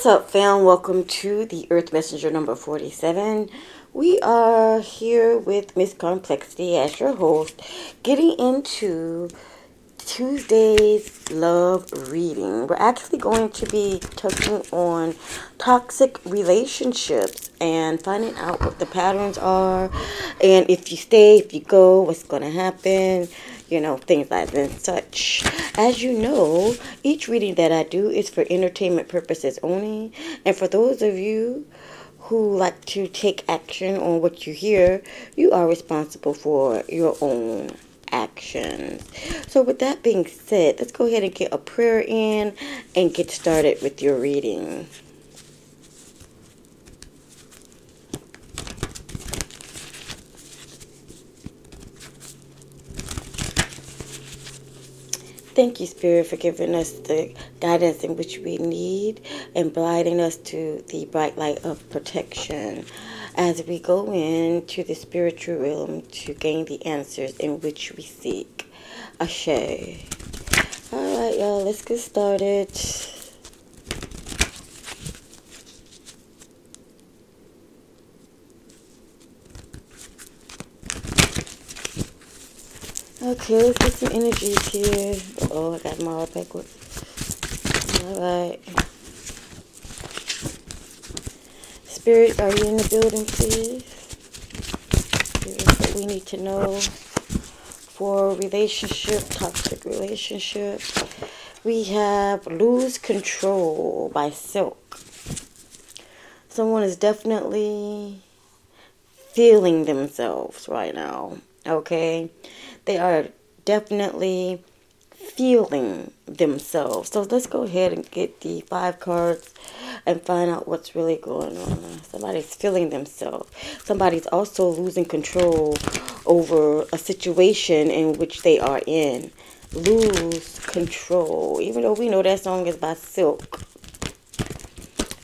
What's up, fam? Welcome to the Earth Messenger number 47. We are here with Miss Complexity as your host, getting into Tuesday's love reading. We're actually going to be touching on toxic relationships and finding out what the patterns are, and if you stay, if you go, what's going to happen you know, things like that and such. As you know, each reading that I do is for entertainment purposes only. And for those of you who like to take action on what you hear, you are responsible for your own actions. So, with that being said, let's go ahead and get a prayer in and get started with your reading. Thank you, Spirit, for giving us the guidance in which we need and blinding us to the bright light of protection as we go into the spiritual realm to gain the answers in which we seek. Ashe. All right, y'all, let's get started. Okay, let's get some energies here. Oh, I got my backwards. Alright. Spirit, are you in the building, please? Here's what we need to know for relationship, toxic relationship. We have Lose Control by Silk. Someone is definitely feeling themselves right now. Okay? They are definitely feeling themselves. So let's go ahead and get the five cards and find out what's really going on. Somebody's feeling themselves. Somebody's also losing control over a situation in which they are in. Lose control. Even though we know that song is by Silk.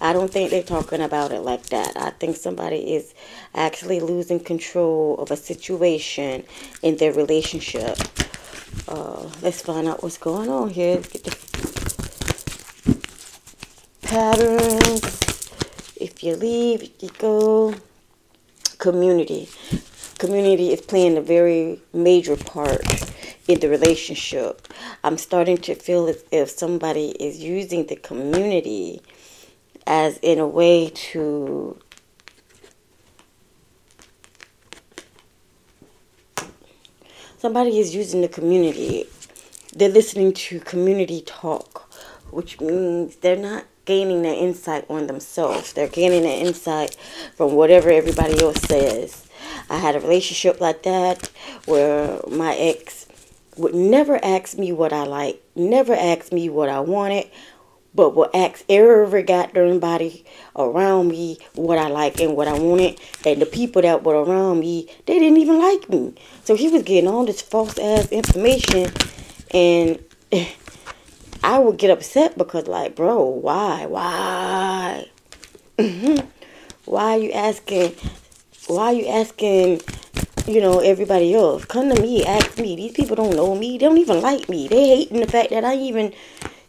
I don't think they're talking about it like that. I think somebody is actually losing control of a situation in their relationship. Uh, let's find out what's going on here. Patterns. If you leave, you go. Community. Community is playing a very major part in the relationship. I'm starting to feel as if somebody is using the community as in a way to somebody is using the community. They're listening to community talk which means they're not gaining their insight on themselves. They're gaining their insight from whatever everybody else says. I had a relationship like that where my ex would never ask me what i like never ask me what i wanted but will ask every goddamn body around me what I like and what I wanted. And the people that were around me, they didn't even like me. So he was getting all this false ass information. And I would get upset because, like, bro, why? Why? why are you asking? Why are you asking you know, everybody else. Come to me, ask me. These people don't know me. They don't even like me. They hating the fact that I even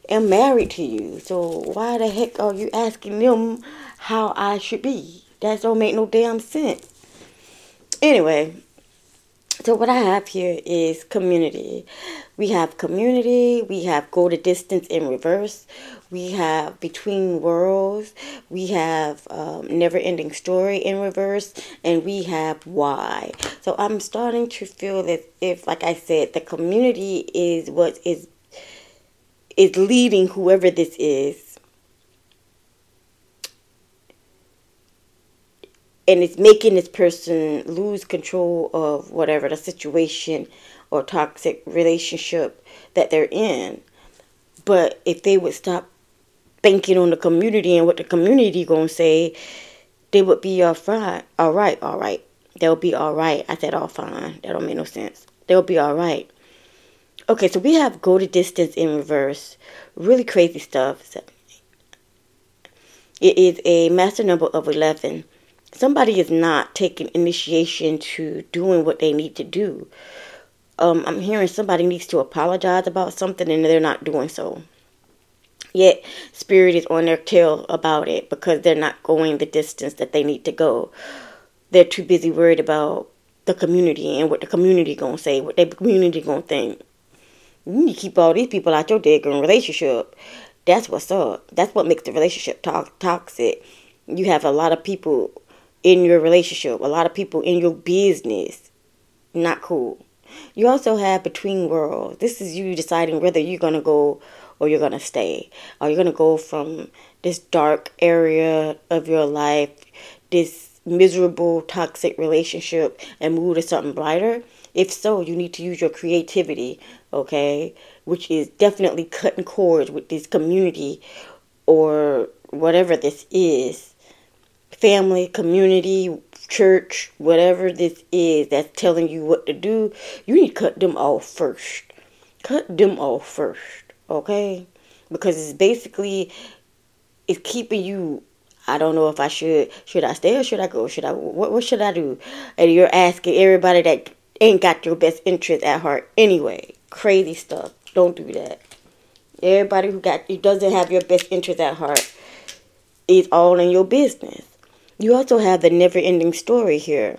am married to you. So why the heck are you asking them how I should be? That don't make no damn sense. Anyway, so what I have here is community. We have community, we have go the distance in reverse, we have between worlds, we have um, never ending story in reverse, and we have why. So I'm starting to feel that if, like I said, the community is what is is leading whoever this is. And it's making this person lose control of whatever the situation or toxic relationship that they're in. But if they would stop thinking on the community and what the community gonna say, they would be all fine. All right, all right. They'll be all right. I said all fine. That don't make no sense. They'll be all right. Okay, so we have go the distance in reverse. Really crazy stuff. It is a master number of 11. Somebody is not taking initiation to doing what they need to do. Um, I'm hearing somebody needs to apologize about something and they're not doing so. Yet, spirit is on their tail about it because they're not going the distance that they need to go. They're too busy worried about the community and what the community gonna say, what the community gonna think. You need to keep all these people out your daggone relationship. That's what's up. That's what makes the relationship to- toxic. You have a lot of people in your relationship, a lot of people in your business. Not cool. You also have between worlds. This is you deciding whether you're gonna go or you're gonna stay. Are you gonna go from this dark area of your life, this miserable, toxic relationship, and move to something brighter? If so, you need to use your creativity, okay? Which is definitely cutting cords with this community or whatever this is family, community, church, whatever this is that's telling you what to do, you need to cut them off first. Cut them off first, okay? Because it's basically it's keeping you I don't know if I should should I stay or should I go? Should I what what should I do? And you're asking everybody that ain't got your best interest at heart anyway. Crazy stuff. Don't do that. Everybody who got who doesn't have your best interest at heart is all in your business. You also have the never ending story here.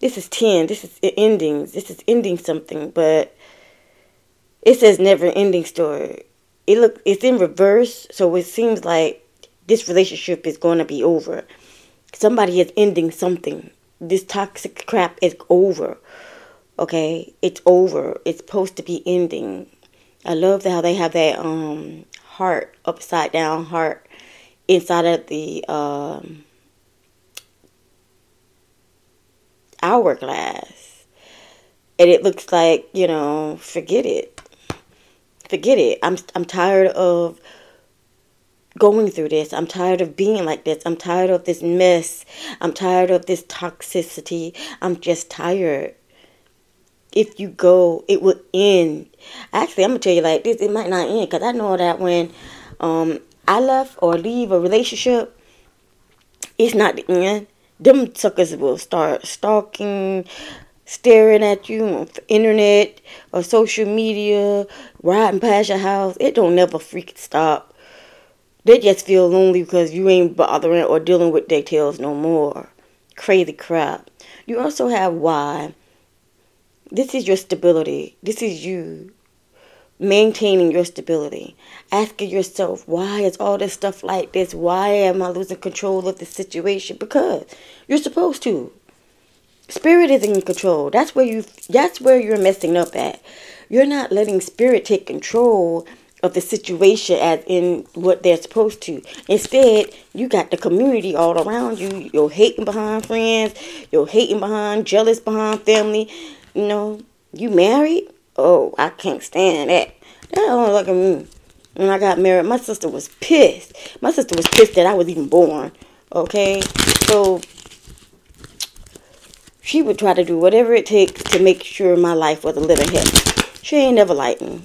This is 10. This is endings. This is ending something, but it says never ending story. It look it's in reverse, so it seems like this relationship is going to be over. Somebody is ending something. This toxic crap is over. Okay? It's over. It's supposed to be ending. I love how they have that um heart upside down heart inside of the um, hourglass. And it looks like, you know, forget it. Forget it. I'm I'm tired of going through this. I'm tired of being like this. I'm tired of this mess. I'm tired of this toxicity. I'm just tired. If you go, it will end. Actually, I'm gonna tell you like this. It might not end because I know that when um, I left or leave a relationship, it's not the end. Them suckers will start stalking, staring at you on internet or social media, riding past your house. It don't never freaking stop. They just feel lonely because you ain't bothering or dealing with their tails no more. Crazy crap. You also have why. This is your stability. This is you maintaining your stability, asking yourself, why is all this stuff like this? Why am I losing control of the situation? Because you're supposed to. Spirit is in control. That's where you that's where you're messing up at. You're not letting spirit take control of the situation as in what they're supposed to. Instead, you got the community all around you. You're hating behind friends. You're hating behind, jealous behind family. You know, you married Oh, I can't stand that. That don't look at me. When I got married, my sister was pissed. My sister was pissed that I was even born. Okay? So she would try to do whatever it takes to make sure my life was a living hell. She ain't never liked me.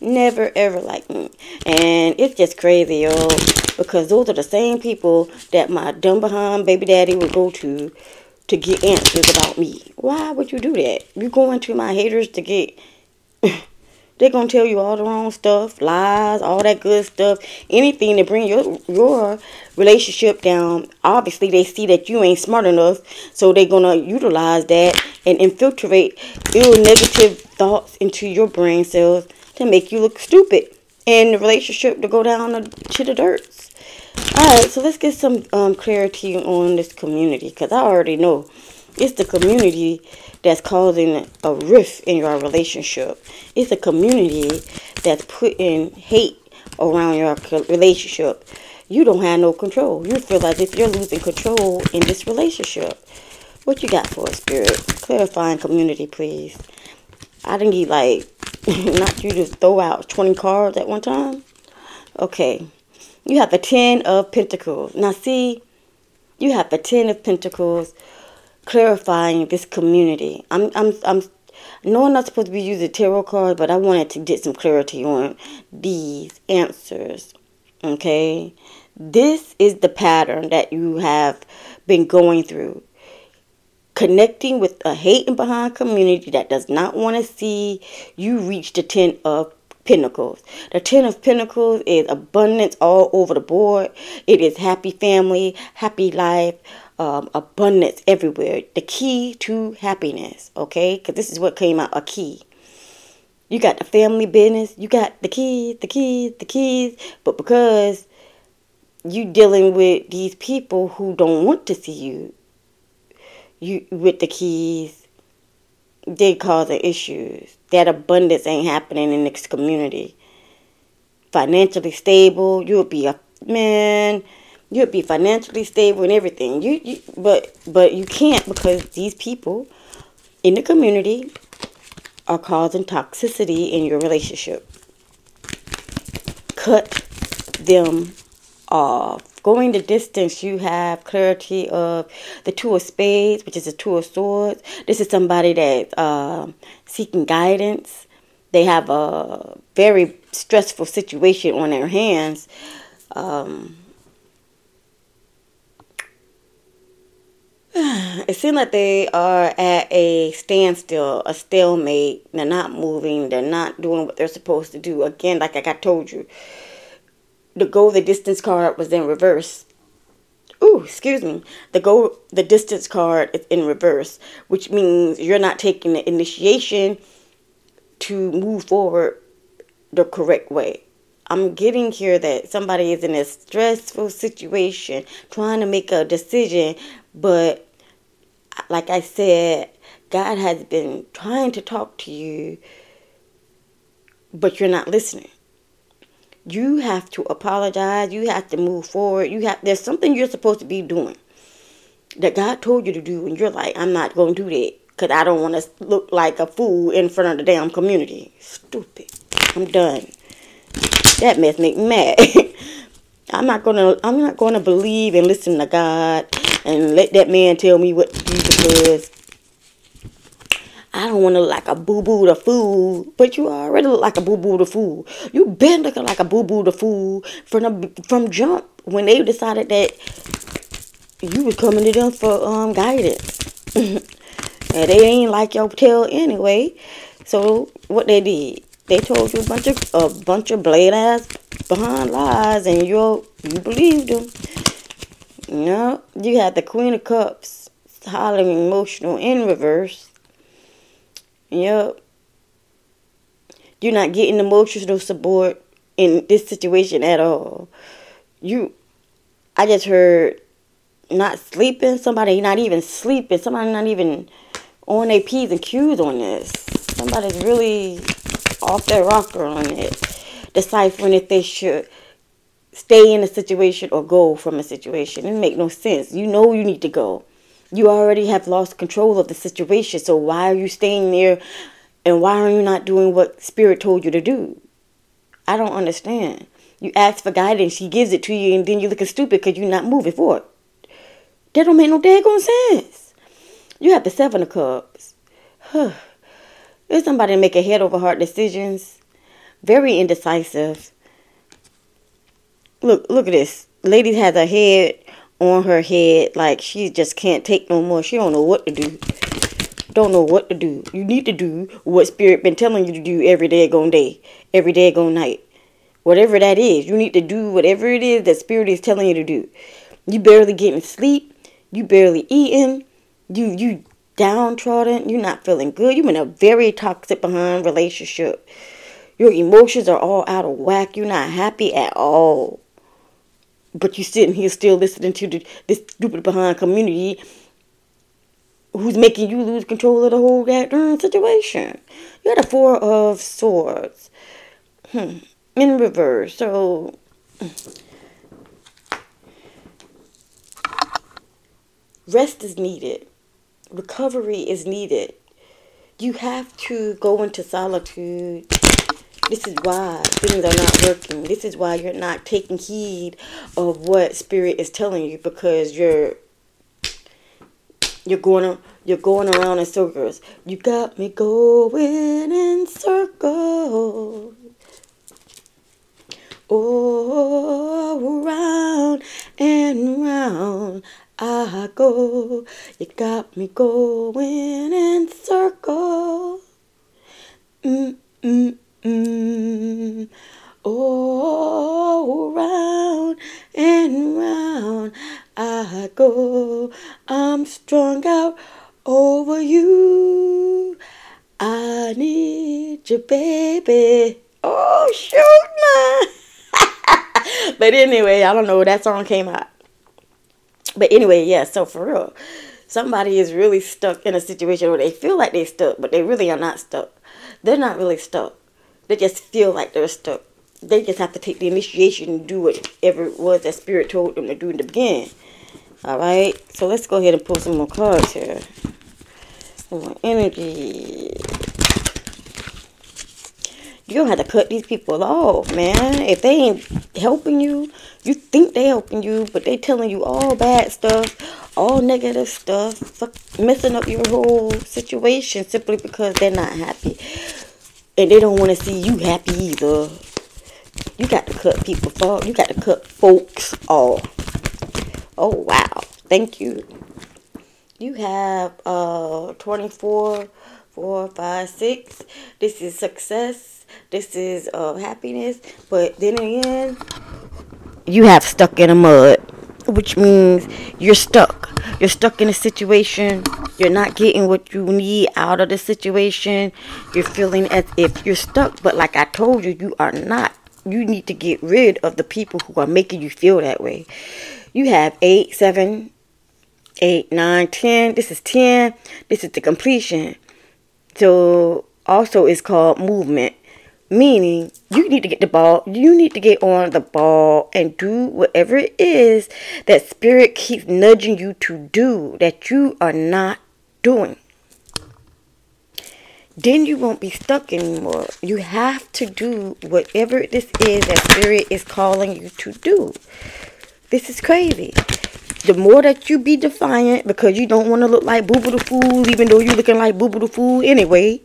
Never ever liked me. And it's just crazy, yo. Because those are the same people that my dumb behind baby daddy would go to to get answers about me. Why would you do that? You going to my haters to get They're gonna tell you all the wrong stuff, lies, all that good stuff, anything to bring your your relationship down. Obviously, they see that you ain't smart enough, so they're gonna utilize that and infiltrate ill negative thoughts into your brain cells to make you look stupid and the relationship to go down to the dirts. All right, so let's get some um, clarity on this community because I already know it's the community that's causing a rift in your relationship. It's a community that's putting hate around your relationship. You don't have no control. You feel like if you're losing control in this relationship. What you got for us, Spirit? Clarifying community, please. I didn't need like not you to throw out 20 cards at one time. Okay. You have the 10 of Pentacles. Now see, you have the 10 of Pentacles clarifying this community. I'm I'm I'm no, I'm not supposed to be using tarot cards, but I wanted to get some clarity on these answers. Okay, this is the pattern that you have been going through. Connecting with a hate and behind community that does not want to see you reach the ten of Pentacles. The Ten of Pentacles is abundance all over the board. It is happy family, happy life, um, abundance everywhere. The key to happiness, okay? Because this is what came out a key. You got the family business, you got the keys, the keys, the keys, but because you dealing with these people who don't want to see you, you with the keys, did cause the issues. That abundance ain't happening in this community. Financially stable, you'll be a man. You'll be financially stable and everything. You, you but but you can't because these people in the community are causing toxicity in your relationship. Cut them off. Going the distance, you have clarity of the Two of Spades, which is the Two of Swords. This is somebody that's uh, seeking guidance. They have a very stressful situation on their hands. Um, it seems like they are at a standstill, a stalemate. They're not moving. They're not doing what they're supposed to do. Again, like I told you, the go the distance card was in reverse. Ooh, excuse me. The go the distance card is in reverse, which means you're not taking the initiation to move forward the correct way. I'm getting here that somebody is in a stressful situation, trying to make a decision, but like I said, God has been trying to talk to you, but you're not listening. You have to apologize. You have to move forward. You have there's something you're supposed to be doing that God told you to do, and you're like, I'm not going to do that because I don't want to look like a fool in front of the damn community. Stupid. I'm done. That mess make me mad. I'm not gonna. I'm not gonna believe and listen to God and let that man tell me what to do because I don't want to look like a boo boo the fool, but you already look like a boo boo the fool. You been looking like a boo boo the fool from the, from jump when they decided that you was coming to them for um guidance, and they ain't like your tell anyway. So what they did, they told you a bunch of a bunch of blade ass behind lies, and you you believed them. No, you had the Queen of Cups, highly emotional in reverse. Yep. You're not getting emotional support in this situation at all. You, I just heard not sleeping. Somebody not even sleeping. Somebody not even on their P's and Q's on this. Somebody's really off their rocker on it. Deciphering if they should stay in a situation or go from a situation. It make no sense. You know you need to go. You already have lost control of the situation. So why are you staying there and why are you not doing what spirit told you to do? I don't understand. You ask for guidance, she gives it to you, and then you're looking stupid because you're not moving forward. That don't make no daggone sense. You have the seven of cups. There's somebody making head over heart decisions. Very indecisive Look, look at this. Lady has her head on her head like she just can't take no more. She don't know what to do. Don't know what to do. You need to do what spirit been telling you to do every day gone day, every day gone night. Whatever that is, you need to do whatever it is that spirit is telling you to do. You barely getting sleep. You barely eating. You you downtrodden. You're not feeling good. You're in a very toxic behind relationship. Your emotions are all out of whack. You're not happy at all but you're sitting here still listening to the, this stupid behind community who's making you lose control of the whole goddamn situation. You got a four of swords. Hmm. In reverse. So rest is needed. Recovery is needed. You have to go into solitude this is why things are not working. This is why you're not taking heed of what spirit is telling you because you're you're going you're going around in circles. You got me going in circles. Oh, round and round I go. You got me going in circles. Mm, mm, Mm, oh, round and round I go. I'm strung out over you. I need you, baby. Oh, shoot, nah. but anyway, I don't know. That song came out. But anyway, yeah, so for real, somebody is really stuck in a situation where they feel like they're stuck, but they really are not stuck. They're not really stuck they just feel like they're stuck. They just have to take the initiation and do whatever it was that Spirit told them to do in the beginning. All right, so let's go ahead and pull some more cards here. More energy. You don't have to cut these people off, man. If they ain't helping you, you think they helping you, but they telling you all bad stuff, all negative stuff, messing up your whole situation simply because they're not happy. And they don't want to see you happy either. You got to cut people off. You got to cut folks off. Oh, wow. Thank you. You have uh 24, 4, 5, 6. This is success this is uh, happiness. But then again, you have stuck in a mud, which means you're stuck. You're stuck in a situation. You're not getting what you need out of the situation. You're feeling as if you're stuck. But like I told you, you are not. You need to get rid of the people who are making you feel that way. You have eight, seven, eight, nine, ten. This is ten. This is the completion. So also it's called movement. Meaning, you need to get the ball, you need to get on the ball and do whatever it is that spirit keeps nudging you to do that you are not doing. Then you won't be stuck anymore. You have to do whatever this is that spirit is calling you to do. This is crazy. The more that you be defiant because you don't want to look like boo boo the fool, even though you're looking like boo boo the fool anyway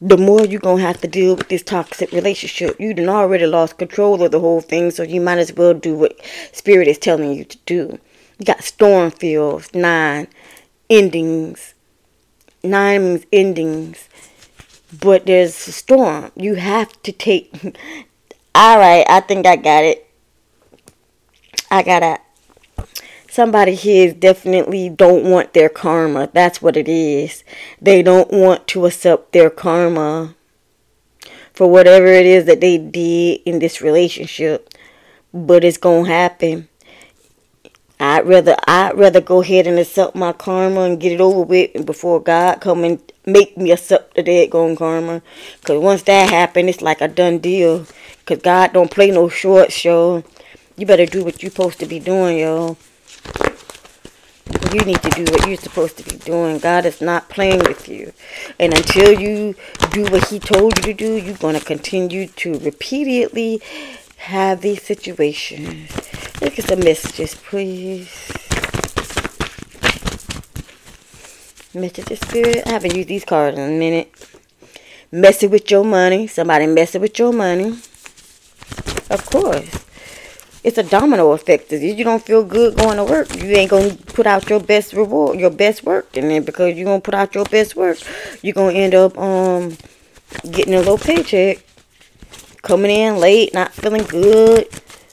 the more you're to have to deal with this toxic relationship. You done already lost control of the whole thing, so you might as well do what Spirit is telling you to do. You got storm fields, nine endings. Nine means endings. But there's a storm. You have to take. All right, I think I got it. I got it somebody here definitely don't want their karma. That's what it is. They don't want to accept their karma for whatever it is that they did in this relationship. But it's gonna happen. I'd rather I'd rather go ahead and accept my karma and get it over with before God come and make me accept the dead gone karma. Cause once that happen, it's like a done deal. Cause God don't play no short show. You better do what you're supposed to be doing, yo. You need to do what you're supposed to be doing. God is not playing with you. And until you do what He told you to do, you're going to continue to repeatedly have these situations. Look at the messages, please. Message Spirit. I haven't used these cards in a minute. Messing with your money. Somebody messing with your money. Of course it's a domino effect. If you don't feel good going to work, you ain't gonna put out your best reward, your best work, and then because you gonna put out your best work, you're gonna end up um getting a low paycheck, coming in late, not feeling good,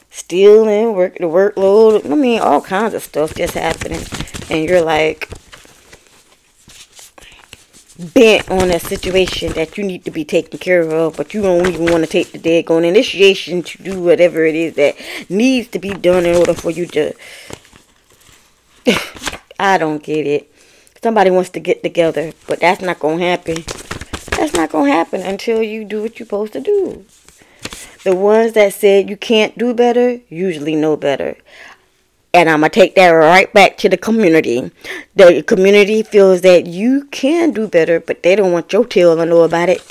stealing, work the workload. I mean, all kinds of stuff just happening, and you're like, bent on a situation that you need to be taken care of, but you don't even want to take the daggone initiation to do whatever it is that needs to be done in order for you to. I don't get it. Somebody wants to get together, but that's not going to happen. That's not going to happen until you do what you're supposed to do. The ones that said you can't do better usually know better. And I'm to take that right back to the community. The community feels that you can do better, but they don't want your tail to know about it.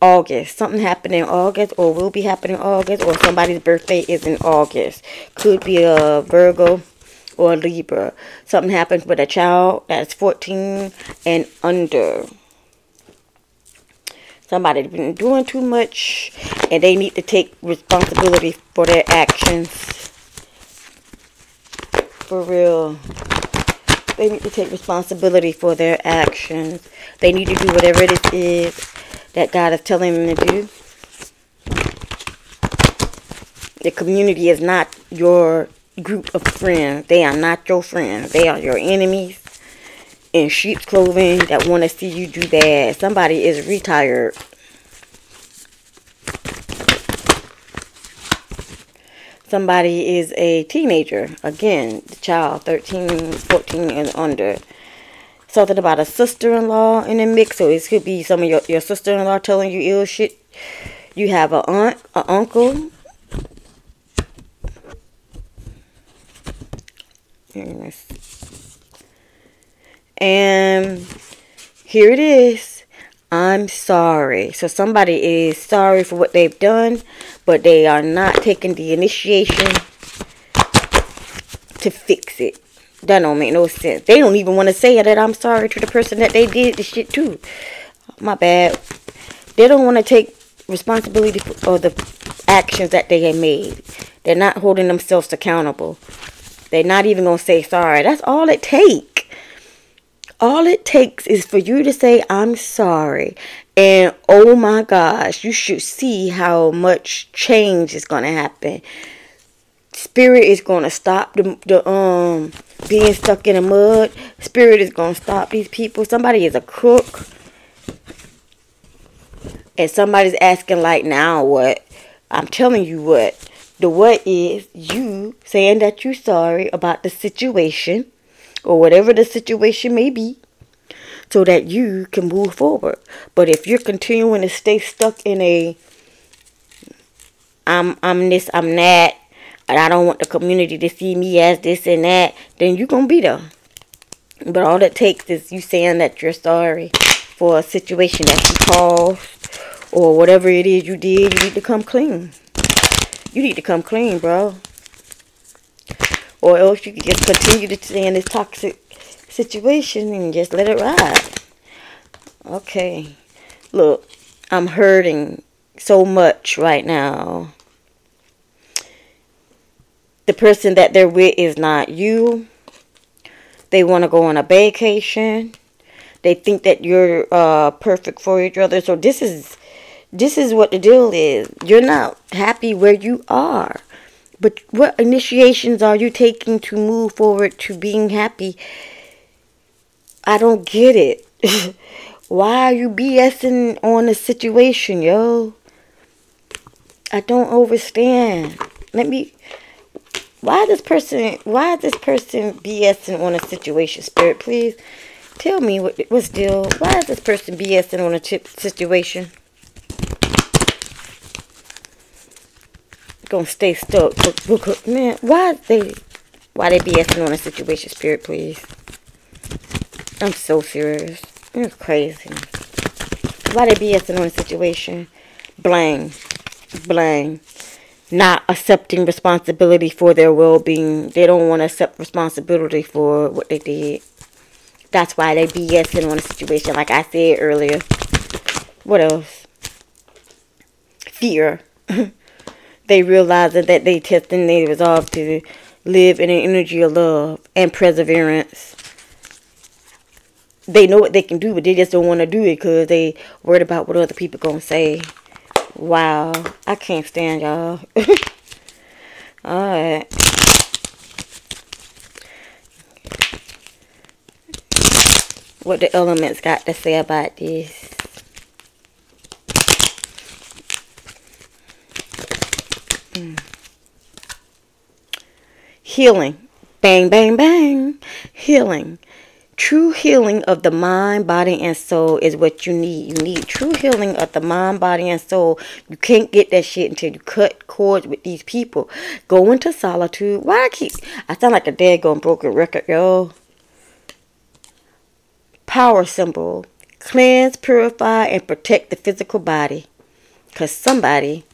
August. Something happened in August or will be happening in August or somebody's birthday is in August. Could be a Virgo or a Libra. Something happens with a child that's 14 and under. Somebody's been doing too much and they need to take responsibility for their actions for real. They need to take responsibility for their actions. They need to do whatever it is that God is telling them to do. The community is not your group of friends. They are not your friends. They are your enemies in sheep's clothing that want to see you do bad. Somebody is retired. Somebody is a teenager. Again, the child, 13, 14 and under. Something about a sister-in-law in the mix. So it could be some of your, your sister-in-law telling you ill shit. You have a aunt, an uncle. And here it is. I'm sorry. So somebody is sorry for what they've done, but they are not taking the initiation to fix it. That don't make no sense. They don't even want to say that I'm sorry to the person that they did the shit to. My bad. They don't want to take responsibility for the actions that they have made. They're not holding themselves accountable. They're not even going to say sorry. That's all it takes. All it takes is for you to say, I'm sorry. And oh my gosh, you should see how much change is going to happen. Spirit is going to stop the, the um being stuck in the mud. Spirit is going to stop these people. Somebody is a crook. And somebody's asking, like, now what? I'm telling you what. The what is you saying that you're sorry about the situation or whatever the situation may be so that you can move forward. But if you're continuing to stay stuck in a I'm I'm this, I'm that, and I don't want the community to see me as this and that, then you're gonna be there. But all it takes is you saying that you're sorry for a situation that you caused or whatever it is you did, you need to come clean. You need to come clean, bro. Or else you can just continue to stay in this toxic situation and just let it ride. Okay. Look, I'm hurting so much right now. The person that they're with is not you. They want to go on a vacation. They think that you're uh, perfect for each other. So this is this is what the deal is. You're not happy where you are. But what initiations are you taking to move forward to being happy? I don't get it. Why are you BSing on a situation, yo? I don't understand. Let me. Why this person? Why this person BSing on a situation? Spirit, please tell me what what's deal. Why is this person BSing on a situation? Gonna stay stuck. Man, why they? Why they BSing on a situation? Spirit, please. I'm so serious. It's crazy. Why they BSing on the situation? Blame. Blame. Not accepting responsibility for their well being. They don't want to accept responsibility for what they did. That's why they BSing on the situation, like I said earlier. What else? Fear. they realize that they testing their resolve to live in an energy of love and perseverance they know what they can do, but they just don't want to do it because they worried about what other people gonna say. Wow, I can't stand y'all. All right. What the elements got to say about this? Healing. Bang, bang, bang. Healing. True healing of the mind, body, and soul is what you need. You need true healing of the mind, body, and soul. You can't get that shit until you cut cords with these people. Go into solitude. Why I keep I sound like a dead going broken record, yo. Power symbol. Cleanse, purify, and protect the physical body. Cause somebody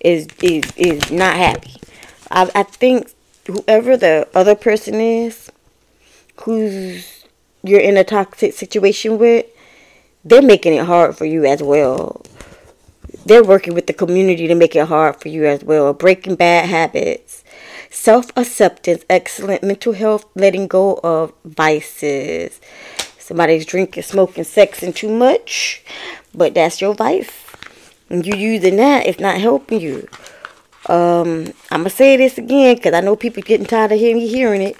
is is is not happy. I I think whoever the other person is who's you're in a toxic situation with, they're making it hard for you as well. They're working with the community to make it hard for you as well. Breaking bad habits, self acceptance, excellent mental health, letting go of vices. Somebody's drinking, smoking, sexing too much, but that's your vice. You using that, it's not helping you. Um, I'm gonna say this again because I know people getting tired of hearing me hearing it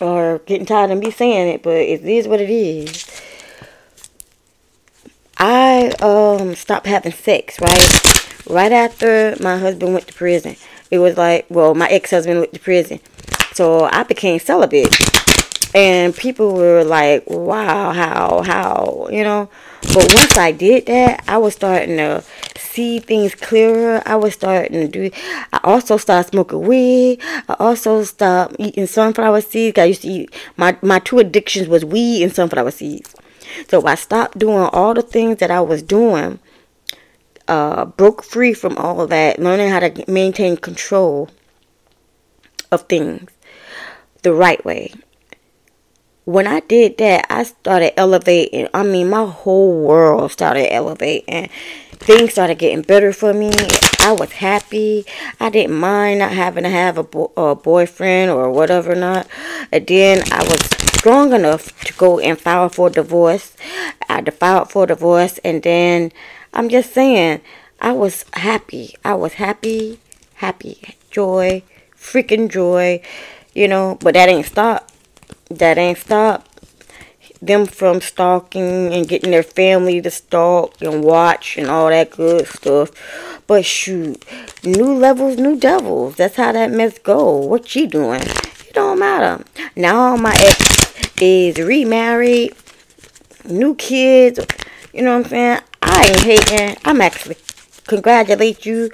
or getting tired of me saying it, but it is what it is. I um stopped having sex, right? Right after my husband went to prison. It was like, well, my ex-husband went to prison. So I became celibate. And people were like, wow, how, how, you know? But once I did that, I was starting to see things clearer. I was starting to do. I also started smoking weed. I also stopped eating sunflower seeds. I used to eat my my two addictions was weed and sunflower seeds. So I stopped doing all the things that I was doing. Uh, broke free from all that, learning how to maintain control of things the right way when I did that, I started elevating. I mean, my whole world started elevating. Things started getting better for me. I was happy. I didn't mind not having to have a, bo- a boyfriend or whatever not. And then I was strong enough to go and file for divorce. I filed for divorce, and then I'm just saying, I was happy. I was happy, happy, joy, freaking joy, you know. But that ain't stopped that ain't stopped them from stalking and getting their family to stalk and watch and all that good stuff. But shoot, new levels, new devils. That's how that mess go. What you doing? It don't matter. Now all my ex is remarried, new kids. You know what I'm saying? I ain't hating. I'm actually congratulate you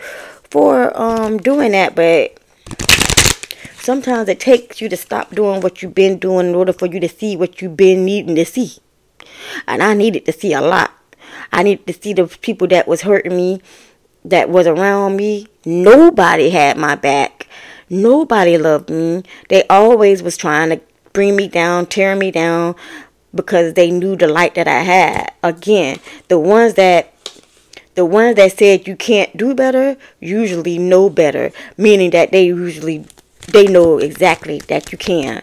for um doing that, but Sometimes it takes you to stop doing what you've been doing in order for you to see what you've been needing to see. And I needed to see a lot. I needed to see the people that was hurting me, that was around me. Nobody had my back. Nobody loved me. They always was trying to bring me down, tear me down because they knew the light that I had. Again, the ones that the ones that said you can't do better usually know better, meaning that they usually they know exactly that you can.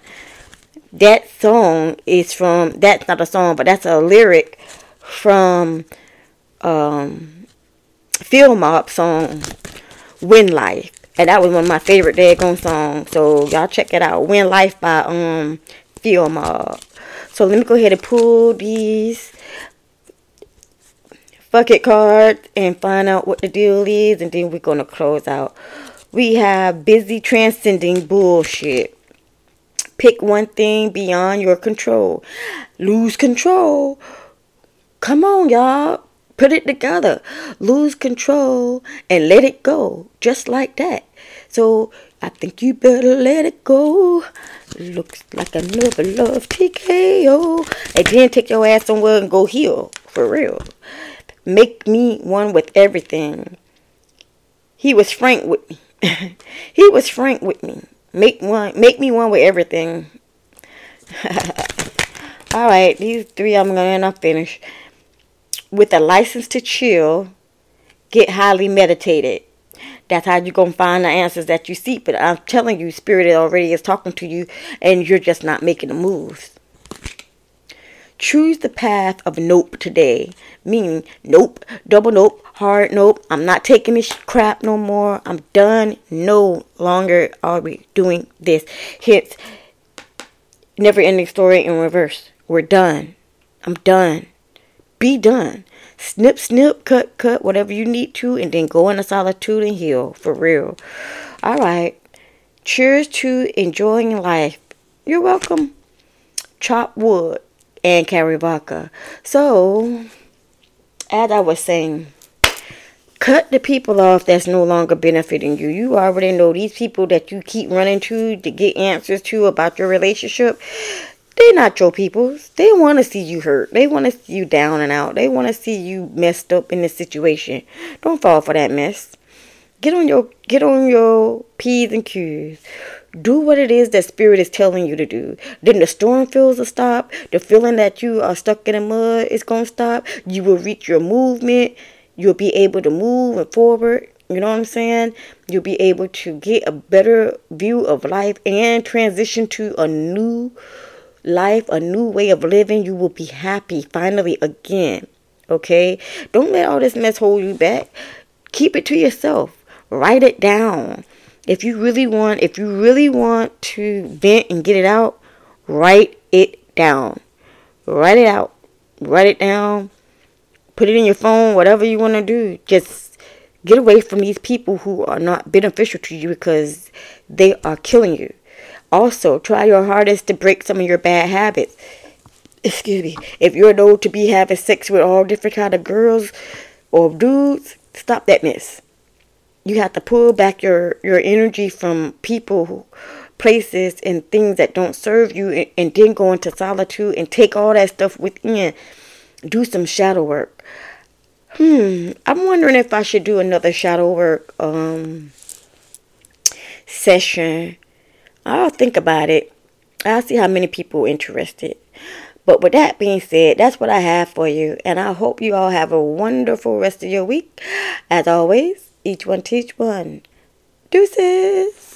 That song is from that's not a song, but that's a lyric from um Field Mob song Win Life. And that was one of my favorite daggone songs. So y'all check it out. Win Life by um Field Mob. So let me go ahead and pull these fuck it cards and find out what the deal is and then we're gonna close out we have busy transcending bullshit. Pick one thing beyond your control. Lose control. Come on, y'all. Put it together. Lose control and let it go. Just like that. So I think you better let it go. Looks like another love TKO. And then take your ass somewhere and go heal. For real. Make me one with everything. He was frank with me. he was frank with me. Make one, make me one with everything. All right, these three I'm gonna end up finish. With a license to chill, get highly meditated. That's how you're gonna find the answers that you seek. But I'm telling you, spirit already is talking to you, and you're just not making the moves. Choose the path of nope today. Meaning, nope, double nope, hard nope. I'm not taking this crap no more. I'm done. No longer are we doing this. Hits never ending story in reverse. We're done. I'm done. Be done. Snip, snip, cut, cut, whatever you need to, and then go into solitude and heal. For real. All right. Cheers to enjoying life. You're welcome. Chop wood and carry vodka. So, as I was saying, cut the people off that's no longer benefiting you. You already know these people that you keep running to to get answers to about your relationship. They're not your people. They want to see you hurt. They want to see you down and out. They want to see you messed up in this situation. Don't fall for that mess. Get on your get on your p's and q's. Do what it is that spirit is telling you to do. Then the storm feels will stop. The feeling that you are stuck in the mud is gonna stop. You will reach your movement. You'll be able to move forward. You know what I'm saying? You'll be able to get a better view of life and transition to a new life, a new way of living. You will be happy finally again. Okay? Don't let all this mess hold you back. Keep it to yourself. Write it down. If you really want, if you really want to vent and get it out, write it down. Write it out. Write it down. Put it in your phone, whatever you want to do. Just get away from these people who are not beneficial to you because they are killing you. Also, try your hardest to break some of your bad habits. Excuse me. If you're known to be having sex with all different kind of girls or dudes, stop that mess. You have to pull back your, your energy from people, places, and things that don't serve you, and, and then go into solitude and take all that stuff within. Do some shadow work. Hmm. I'm wondering if I should do another shadow work um session I'll think about it. I'll see how many people are interested. But with that being said, that's what I have for you. And I hope you all have a wonderful rest of your week. As always, each one teach one. Deuces.